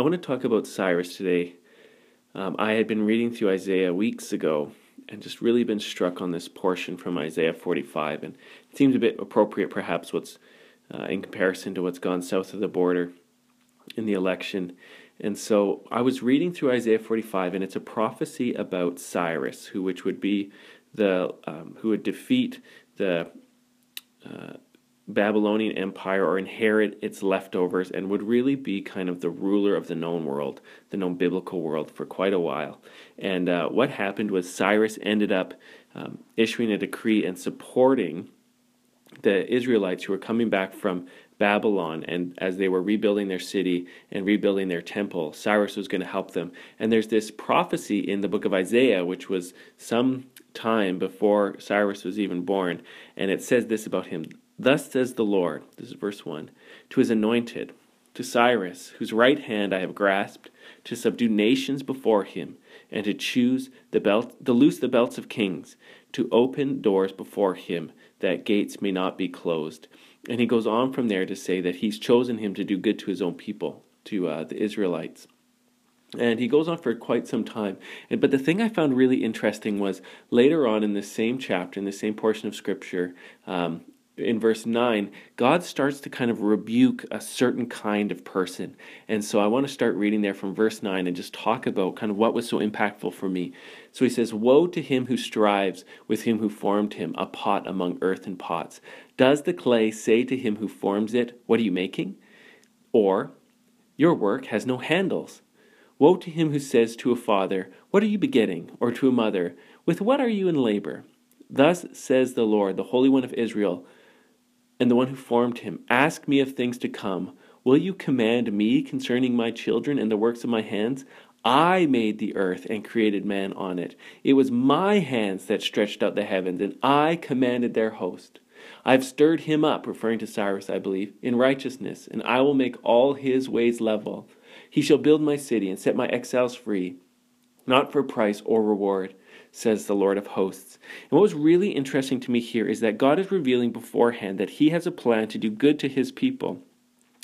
I want to talk about Cyrus today. Um, I had been reading through Isaiah weeks ago and just really been struck on this portion from Isaiah 45, and it seems a bit appropriate, perhaps, what's uh, in comparison to what's gone south of the border in the election. And so I was reading through Isaiah 45, and it's a prophecy about Cyrus, who which would be the um, who would defeat the uh, Babylonian Empire or inherit its leftovers and would really be kind of the ruler of the known world, the known biblical world, for quite a while. And uh, what happened was Cyrus ended up um, issuing a decree and supporting the Israelites who were coming back from Babylon, and as they were rebuilding their city and rebuilding their temple, Cyrus was going to help them. And there's this prophecy in the book of Isaiah, which was some time before Cyrus was even born, and it says this about him Thus says the Lord, this is verse 1, to his anointed, to Cyrus, whose right hand I have grasped, to subdue nations before him, and to choose the belt, to loose the belts of kings, to open doors before him, that gates may not be closed. And he goes on from there to say that he's chosen him to do good to his own people, to uh, the Israelites. And he goes on for quite some time. And, but the thing I found really interesting was later on in the same chapter, in the same portion of Scripture, um, in verse 9, God starts to kind of rebuke a certain kind of person. And so I want to start reading there from verse 9 and just talk about kind of what was so impactful for me. So he says, Woe to him who strives with him who formed him, a pot among earthen pots. Does the clay say to him who forms it, What are you making? Or, Your work has no handles. Woe to him who says to a father, What are you begetting? Or to a mother, With what are you in labor? Thus says the Lord, the Holy One of Israel and the one who formed him. Ask me of things to come. Will you command me concerning my children and the works of my hands? I made the earth and created man on it. It was my hands that stretched out the heavens, and I commanded their host. I have stirred him up, referring to Cyrus, I believe, in righteousness, and I will make all his ways level. He shall build my city and set my exiles free, not for price or reward says the Lord of hosts. And what was really interesting to me here is that God is revealing beforehand that He has a plan to do good to His people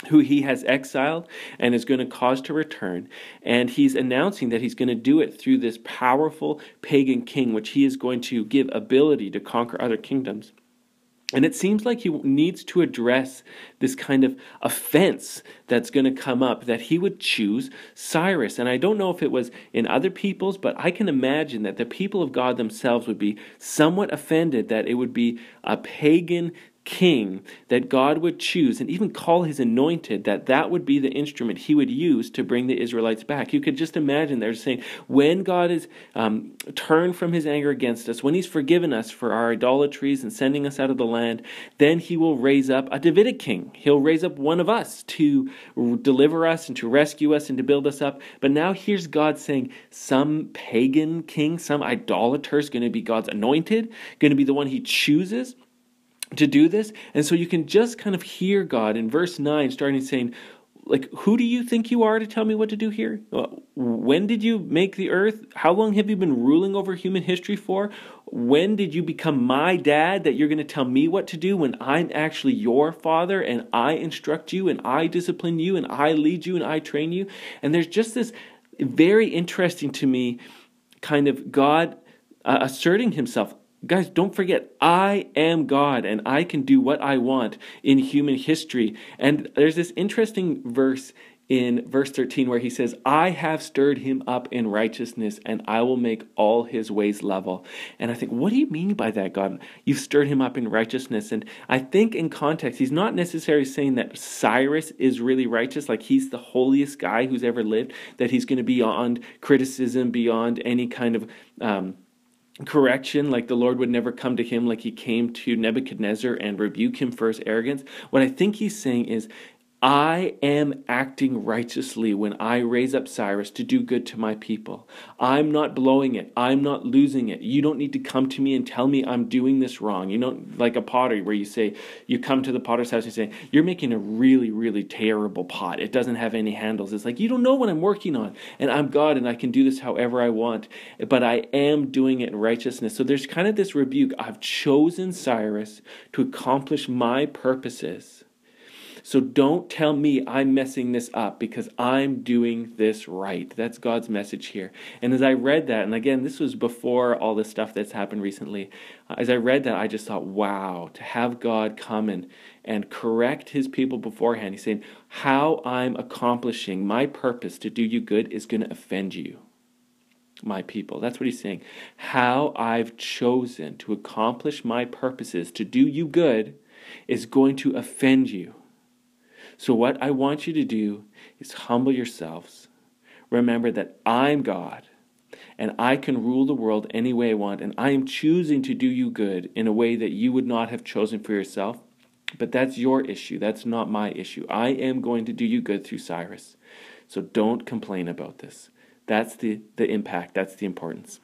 who he has exiled and is going to cause to return. And he's announcing that he's going to do it through this powerful pagan king, which he is going to give ability to conquer other kingdoms. And it seems like he needs to address this kind of offense that's going to come up that he would choose Cyrus. And I don't know if it was in other people's, but I can imagine that the people of God themselves would be somewhat offended that it would be a pagan king that God would choose and even call his anointed, that that would be the instrument he would use to bring the Israelites back. You could just imagine they're saying, when God has um, turned from his anger against us, when he's forgiven us for our idolatries and sending us out of the land, then he will raise up a Davidic king. He'll raise up one of us to deliver us and to rescue us and to build us up. But now here's God saying, some pagan king, some idolater is going to be God's anointed, going to be the one he chooses to do this. And so you can just kind of hear God in verse 9 starting saying, like, who do you think you are to tell me what to do here? When did you make the earth? How long have you been ruling over human history for? When did you become my dad that you're going to tell me what to do when I'm actually your father and I instruct you and I discipline you and I lead you and I train you? And there's just this very interesting to me kind of God uh, asserting himself Guys, don't forget, I am God and I can do what I want in human history. And there's this interesting verse in verse 13 where he says, I have stirred him up in righteousness and I will make all his ways level. And I think, what do you mean by that, God? You've stirred him up in righteousness. And I think in context, he's not necessarily saying that Cyrus is really righteous, like he's the holiest guy who's ever lived, that he's going to be beyond criticism, beyond any kind of. Um, correction, like the Lord would never come to him like he came to Nebuchadnezzar and rebuke him for his arrogance. What I think he's saying is, I am acting righteously when I raise up Cyrus to do good to my people. I'm not blowing it. I'm not losing it. You don't need to come to me and tell me I'm doing this wrong. You know, like a pottery where you say, you come to the potter's house and say, You're making a really, really terrible pot. It doesn't have any handles. It's like, You don't know what I'm working on. And I'm God and I can do this however I want. But I am doing it in righteousness. So there's kind of this rebuke. I've chosen Cyrus to accomplish my purposes. So don't tell me I'm messing this up because I'm doing this right. That's God's message here. And as I read that, and again, this was before all the stuff that's happened recently, uh, as I read that, I just thought, wow, to have God come and, and correct his people beforehand. He's saying, how I'm accomplishing my purpose to do you good is going to offend you my people. That's what he's saying. How I've chosen to accomplish my purposes to do you good is going to offend you. So, what I want you to do is humble yourselves. Remember that I'm God and I can rule the world any way I want, and I am choosing to do you good in a way that you would not have chosen for yourself. But that's your issue. That's not my issue. I am going to do you good through Cyrus. So don't complain about this. That's the, the impact, that's the importance.